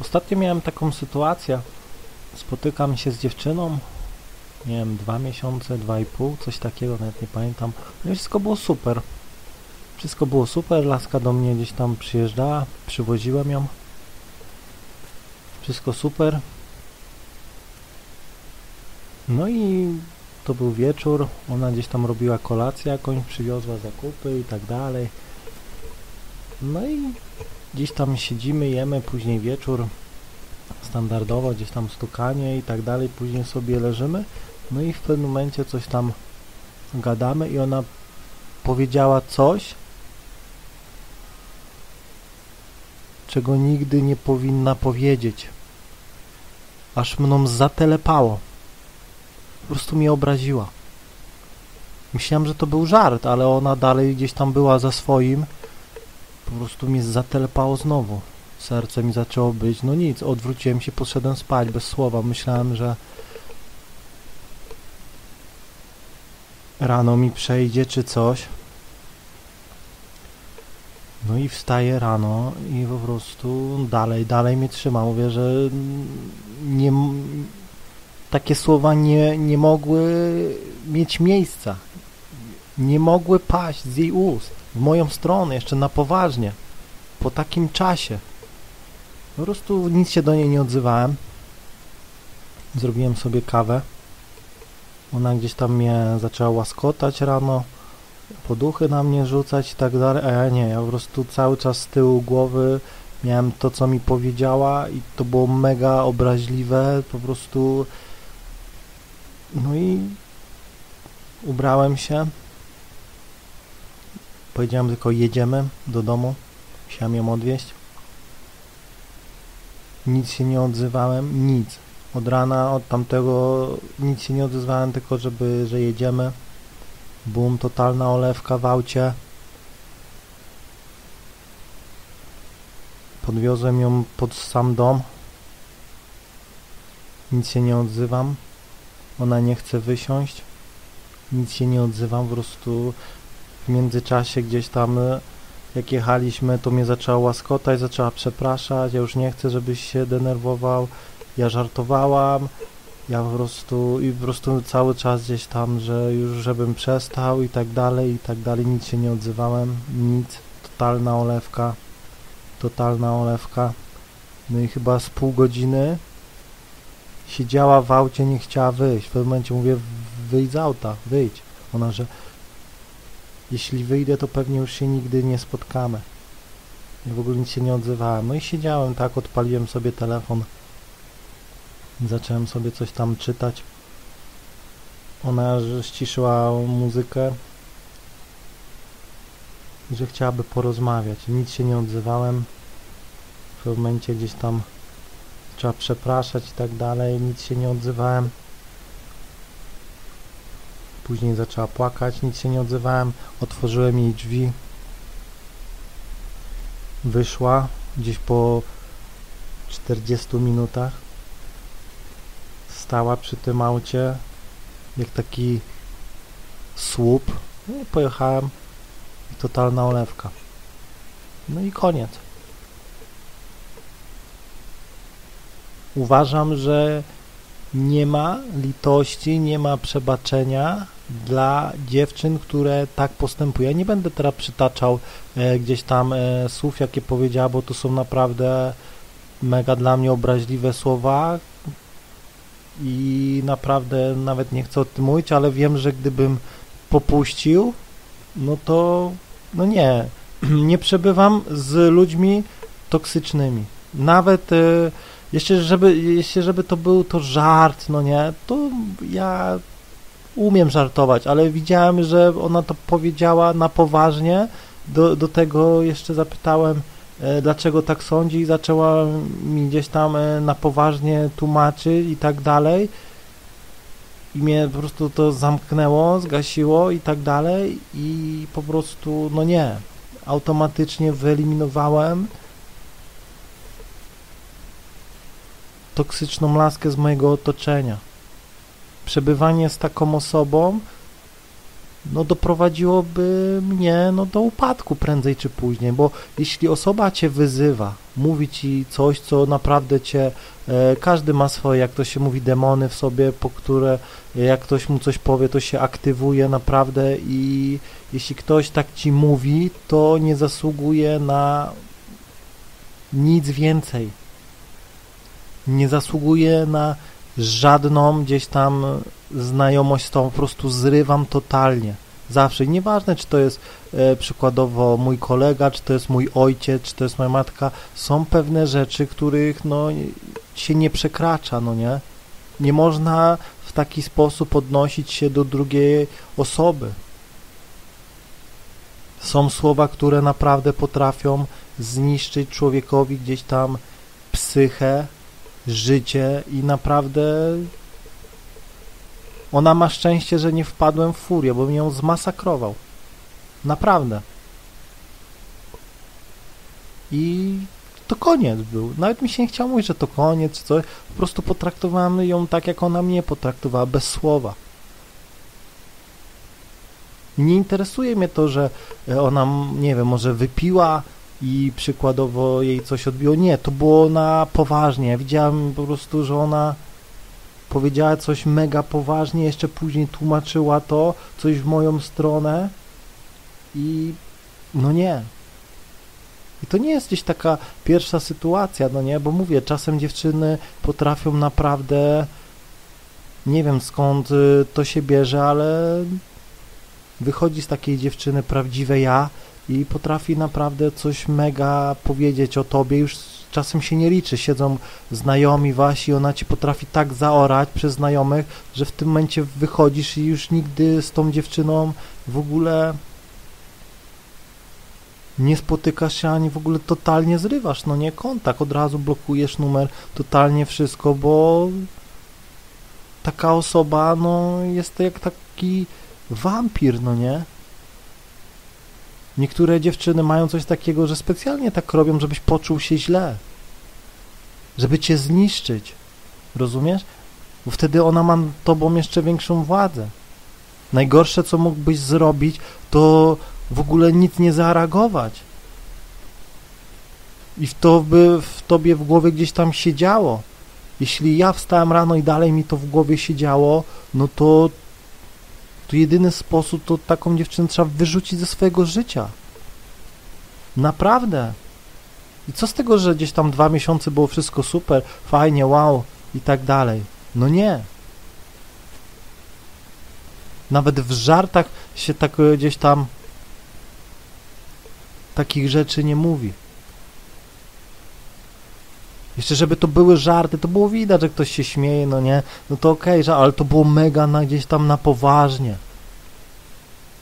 Ostatnio miałem taką sytuację. Spotykam się z dziewczyną, nie wiem, dwa miesiące, dwa i pół, coś takiego, nawet nie pamiętam. No i wszystko było super. Wszystko było super, laska do mnie gdzieś tam przyjeżdżała, przywoziłem ją. Wszystko super. No i to był wieczór, ona gdzieś tam robiła kolację jakąś, przywiozła zakupy i tak dalej. No i gdzieś tam siedzimy, jemy, później wieczór, standardowo gdzieś tam stukanie i tak dalej, później sobie leżymy. No i w pewnym momencie coś tam gadamy i ona powiedziała coś, czego nigdy nie powinna powiedzieć. Aż mną zatelepało. Po prostu mnie obraziła. Myślałem, że to był żart, ale ona dalej gdzieś tam była za swoim. Po prostu mnie zatelepało znowu. Serce mi zaczęło być, no nic, odwróciłem się, poszedłem spać bez słowa. Myślałem, że rano mi przejdzie czy coś. No i wstaję rano i po prostu dalej, dalej mnie trzyma. Mówię, że nie, takie słowa nie, nie mogły mieć miejsca. Nie mogły paść z jej ust w moją stronę, jeszcze na poważnie. Po takim czasie. Po prostu nic się do niej nie odzywałem. Zrobiłem sobie kawę. Ona gdzieś tam mnie zaczęła łaskotać rano, poduchy na mnie rzucać i tak dalej, a ja nie, ja po prostu cały czas z tyłu głowy miałem to, co mi powiedziała i to było mega obraźliwe, po prostu no i ubrałem się, powiedziałem tylko jedziemy do domu, chciałem ją odwieźć, nic się nie odzywałem, nic, od rana, od tamtego nic się nie odezwałem, tylko żeby, że jedziemy. Bum, totalna olewka w aucie. Podwiozłem ją pod sam dom. Nic się nie odzywam. Ona nie chce wysiąść. Nic się nie odzywam, po prostu w międzyczasie gdzieś tam jak jechaliśmy, to mnie zaczęła łaskotać, zaczęła przepraszać, ja już nie chcę, żebyś się denerwował. Ja żartowałam, ja po prostu i po prostu cały czas gdzieś tam, że już żebym przestał i tak dalej, i tak dalej, nic się nie odzywałem, nic, totalna olewka, totalna olewka. No i chyba z pół godziny siedziała w aucie, nie chciała wyjść. W pewnym momencie mówię, wyjdź z auta, wyjdź. Ona, że jeśli wyjdę, to pewnie już się nigdy nie spotkamy. I w ogóle nic się nie odzywałem. No i siedziałem tak, odpaliłem sobie telefon Zacząłem sobie coś tam czytać. Ona ściszyła muzykę, że chciałaby porozmawiać. Nic się nie odzywałem. W momencie gdzieś tam trzeba przepraszać i tak dalej. Nic się nie odzywałem. Później zaczęła płakać, nic się nie odzywałem. Otworzyłem jej drzwi. Wyszła gdzieś po 40 minutach. Stała przy tym aucie jak taki słup. No i pojechałem. Totalna olewka. No i koniec. Uważam, że nie ma litości, nie ma przebaczenia dla dziewczyn, które tak postępują. Ja nie będę teraz przytaczał e, gdzieś tam e, słów, jakie powiedziała, bo to są naprawdę mega dla mnie obraźliwe słowa, i naprawdę nawet nie chcę o tym mówić, ale wiem, że gdybym popuścił, no to no nie, nie przebywam z ludźmi toksycznymi. Nawet e, jeszcze żeby, jeszcze żeby to był to żart, no nie, to ja umiem żartować, ale widziałem, że ona to powiedziała na poważnie, do, do tego jeszcze zapytałem, E, dlaczego tak sądzi i zaczęła mi gdzieś tam e, na poważnie tłumaczyć i tak dalej. I mnie po prostu to zamknęło, zgasiło i tak dalej. I po prostu, no nie, automatycznie wyeliminowałem toksyczną laskę z mojego otoczenia. Przebywanie z taką osobą no doprowadziłoby mnie no, do upadku prędzej czy później, bo jeśli osoba cię wyzywa, mówi ci coś, co naprawdę cię, e, każdy ma swoje, jak to się mówi, demony w sobie, po które jak ktoś mu coś powie, to się aktywuje naprawdę i jeśli ktoś tak ci mówi, to nie zasługuje na nic więcej. Nie zasługuje na żadną gdzieś tam znajomość z tą po prostu zrywam totalnie. Zawsze. I nieważne, czy to jest e, przykładowo mój kolega, czy to jest mój ojciec, czy to jest moja matka, są pewne rzeczy, których no, się nie przekracza, no nie? Nie można w taki sposób odnosić się do drugiej osoby. Są słowa, które naprawdę potrafią zniszczyć człowiekowi gdzieś tam psychę, życie i naprawdę ona ma szczęście, że nie wpadłem w furię, bo mnie ją zmasakrował. Naprawdę. I to koniec był. Nawet mi się nie chciało mówić, że to koniec, coś. Po prostu potraktowałem ją tak, jak ona mnie potraktowała, bez słowa. Nie interesuje mnie to, że ona, nie wiem, może wypiła i przykładowo jej coś odbiło. Nie, to było na poważnie. Widziałem po prostu, że ona powiedziała coś mega poważnie, jeszcze później tłumaczyła to, coś w moją stronę i no nie. I to nie jest gdzieś taka pierwsza sytuacja, no nie, bo mówię, czasem dziewczyny potrafią naprawdę, nie wiem skąd y, to się bierze, ale wychodzi z takiej dziewczyny prawdziwe ja i potrafi naprawdę coś mega powiedzieć o tobie, już czasem się nie liczy, siedzą znajomi wasi, ona ci potrafi tak zaorać przez znajomych, że w tym momencie wychodzisz i już nigdy z tą dziewczyną w ogóle nie spotykasz się, ani w ogóle totalnie zrywasz, no nie, kontakt, od razu blokujesz numer, totalnie wszystko, bo taka osoba, no, jest jak taki wampir, no nie? Niektóre dziewczyny mają coś takiego, że specjalnie tak robią, żebyś poczuł się źle. Żeby cię zniszczyć. Rozumiesz? Bo wtedy ona ma tobą jeszcze większą władzę. Najgorsze, co mógłbyś zrobić, to w ogóle nic nie zareagować. I w to by w tobie w głowie gdzieś tam siedziało. Jeśli ja wstałem rano i dalej mi to w głowie siedziało, no to to jedyny sposób to taką dziewczynę trzeba wyrzucić ze swojego życia. Naprawdę. I co z tego, że gdzieś tam dwa miesiące było wszystko super, fajnie, wow i tak dalej. No nie. Nawet w żartach się tak gdzieś tam takich rzeczy nie mówi. Jeszcze żeby to były żarty, to było widać, że ktoś się śmieje, no nie, no to okej, okay, ale to było mega na, gdzieś tam na poważnie.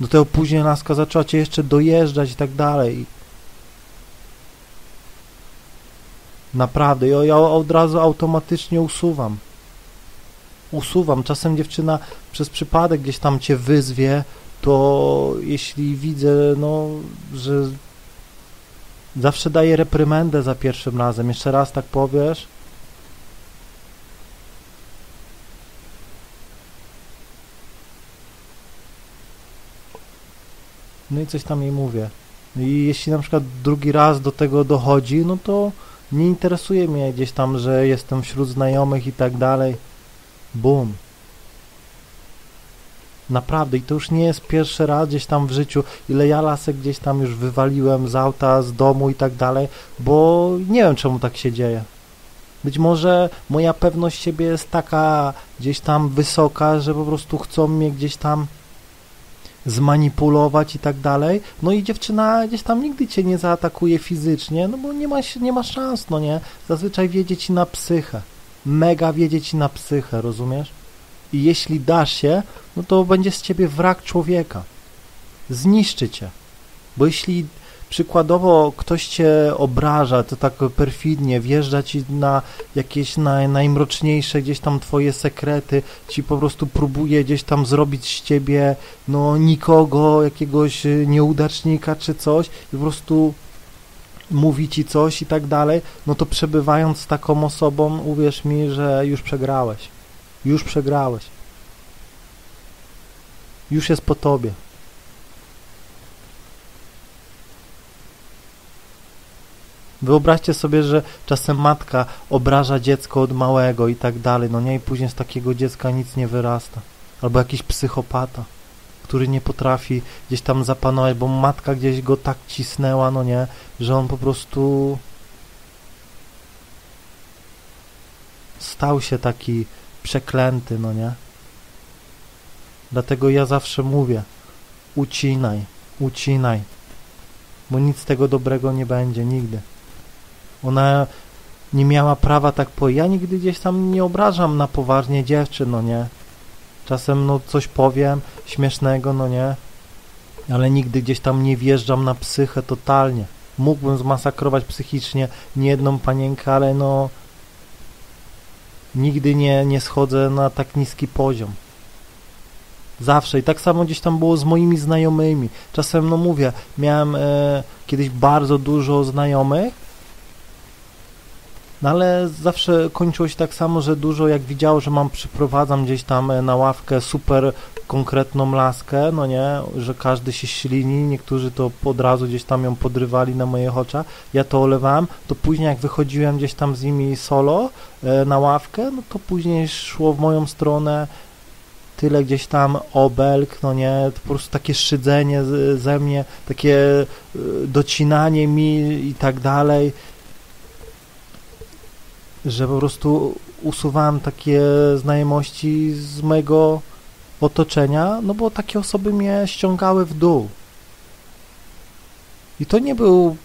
Do tego później laska zaczęła cię jeszcze dojeżdżać i tak dalej. Naprawdę, ja, ja od razu automatycznie usuwam. Usuwam. Czasem dziewczyna przez przypadek gdzieś tam cię wyzwie, to jeśli widzę, no, że Zawsze daję reprymendę za pierwszym razem. Jeszcze raz tak powiesz. No i coś tam jej mówię. I jeśli na przykład drugi raz do tego dochodzi, no to nie interesuje mnie gdzieś tam, że jestem wśród znajomych i tak dalej. Bum. Naprawdę i to już nie jest pierwszy raz gdzieś tam w życiu, ile ja lasek gdzieś tam już wywaliłem z auta, z domu i tak dalej, bo nie wiem czemu tak się dzieje. Być może moja pewność siebie jest taka gdzieś tam wysoka, że po prostu chcą mnie gdzieś tam zmanipulować i tak dalej. No i dziewczyna gdzieś tam nigdy cię nie zaatakuje fizycznie, no bo nie ma, nie ma szans, no nie? Zazwyczaj wiedzie ci na psychę. Mega wiedzie ci na psychę, rozumiesz? I jeśli dasz się, no to będzie z ciebie wrak człowieka. Zniszczy cię. Bo jeśli przykładowo ktoś cię obraża, to tak perfidnie, wjeżdża ci na jakieś naj, najmroczniejsze gdzieś tam twoje sekrety, ci po prostu próbuje gdzieś tam zrobić z ciebie no nikogo, jakiegoś nieudacznika czy coś i po prostu mówi ci coś i tak dalej, no to przebywając z taką osobą, uwierz mi, że już przegrałeś już przegrałeś. już jest po tobie. Wyobraźcie sobie, że czasem matka obraża dziecko od małego i tak dalej, no nie, i później z takiego dziecka nic nie wyrasta. Albo jakiś psychopata, który nie potrafi gdzieś tam zapanować, bo matka gdzieś go tak cisnęła, no nie, że on po prostu stał się taki przeklęty, no nie. Dlatego ja zawsze mówię, ucinaj, ucinaj, bo nic z tego dobrego nie będzie, nigdy. Ona nie miała prawa tak po... Ja nigdy gdzieś tam nie obrażam na poważnie dziewczyn, no nie. Czasem no coś powiem śmiesznego, no nie. Ale nigdy gdzieś tam nie wjeżdżam na psychę totalnie. Mógłbym zmasakrować psychicznie niejedną panienkę, ale no nigdy nie, nie schodzę na tak niski poziom. Zawsze. I tak samo gdzieś tam było z moimi znajomymi. Czasem, no mówię, miałem e, kiedyś bardzo dużo znajomych, no ale zawsze kończyło się tak samo, że dużo jak widziało, że mam przyprowadzam gdzieś tam e, na ławkę super konkretną laskę, no nie, że każdy się ślini, niektórzy to od razu gdzieś tam ją podrywali na moich oczach, ja to olewałem, to później jak wychodziłem gdzieś tam z nimi solo e, na ławkę, no to później szło w moją stronę tyle gdzieś tam obelg, no nie, po prostu takie szydzenie ze mnie, takie e, docinanie mi i tak dalej, że po prostu usuwałem takie znajomości z mojego otoczenia, no bo takie osoby mnie ściągały w dół. I to nie był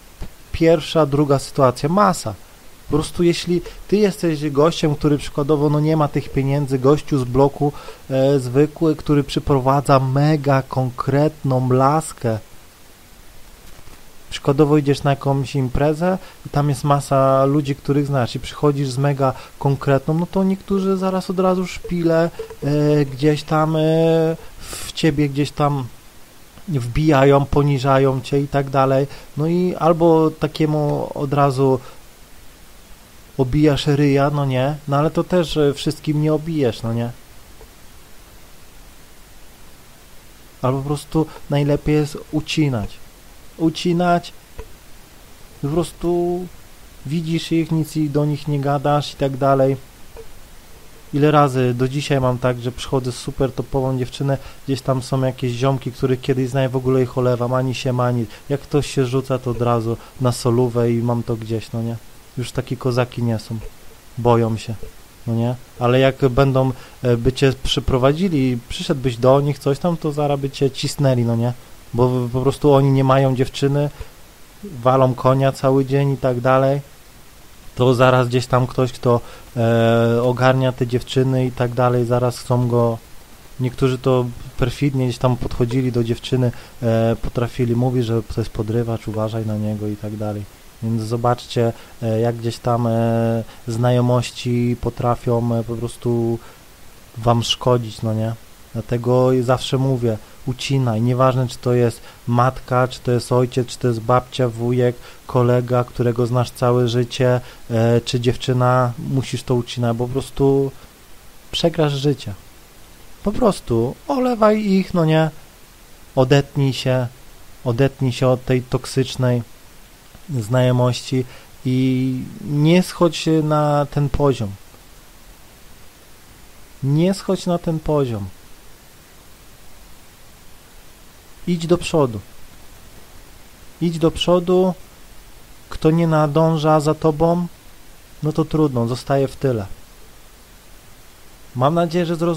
pierwsza, druga sytuacja, masa. Po prostu jeśli ty jesteś gościem, który przykładowo no nie ma tych pieniędzy, gościu z bloku e, zwykły, który przyprowadza mega konkretną laskę, Przykładowo idziesz na jakąś imprezę i tam jest masa ludzi, których znasz i przychodzisz z mega konkretną, no to niektórzy zaraz od razu szpile e, gdzieś tam e, w ciebie gdzieś tam wbijają, poniżają cię i tak dalej. No i albo takiemu od razu obijasz ryja, no nie, no ale to też e, wszystkim nie obijesz, no nie. Albo po prostu najlepiej jest ucinać ucinać. Po prostu widzisz ich, nic do nich nie gadasz i tak dalej. Ile razy do dzisiaj mam tak, że przychodzę z super topową dziewczynę, gdzieś tam są jakieś ziomki, których kiedyś znaję, w ogóle ich olewam, ani się ani. Jak ktoś się rzuca, to od razu na solówę i mam to gdzieś, no nie? Już takie kozaki nie są. Boją się, no nie? Ale jak będą, e, by cię przyprowadzili, przyszedłbyś do nich, coś tam, to zaraz by cię cisnęli, no nie? Bo po prostu oni nie mają dziewczyny, walą konia cały dzień i tak dalej, to zaraz gdzieś tam ktoś, kto e, ogarnia te dziewczyny i tak dalej, zaraz chcą go niektórzy to perfidnie gdzieś tam podchodzili do dziewczyny, e, potrafili mówić, że to jest podrywacz, uważaj na niego i tak dalej. Więc zobaczcie, e, jak gdzieś tam e, znajomości potrafią e, po prostu wam szkodzić, no nie? Dlatego zawsze mówię, ucinaj, nieważne czy to jest matka, czy to jest ojciec, czy to jest babcia, wujek, kolega, którego znasz całe życie, e, czy dziewczyna, musisz to ucinać, bo po prostu przegrasz życie. Po prostu olewaj ich, no nie, odetnij się, odetnij się od tej toksycznej znajomości i nie schodź na ten poziom. Nie schodź na ten poziom. Idź do przodu. Idź do przodu. Kto nie nadąża za tobą, no to trudno, zostaje w tyle. Mam nadzieję, że zrozumiesz.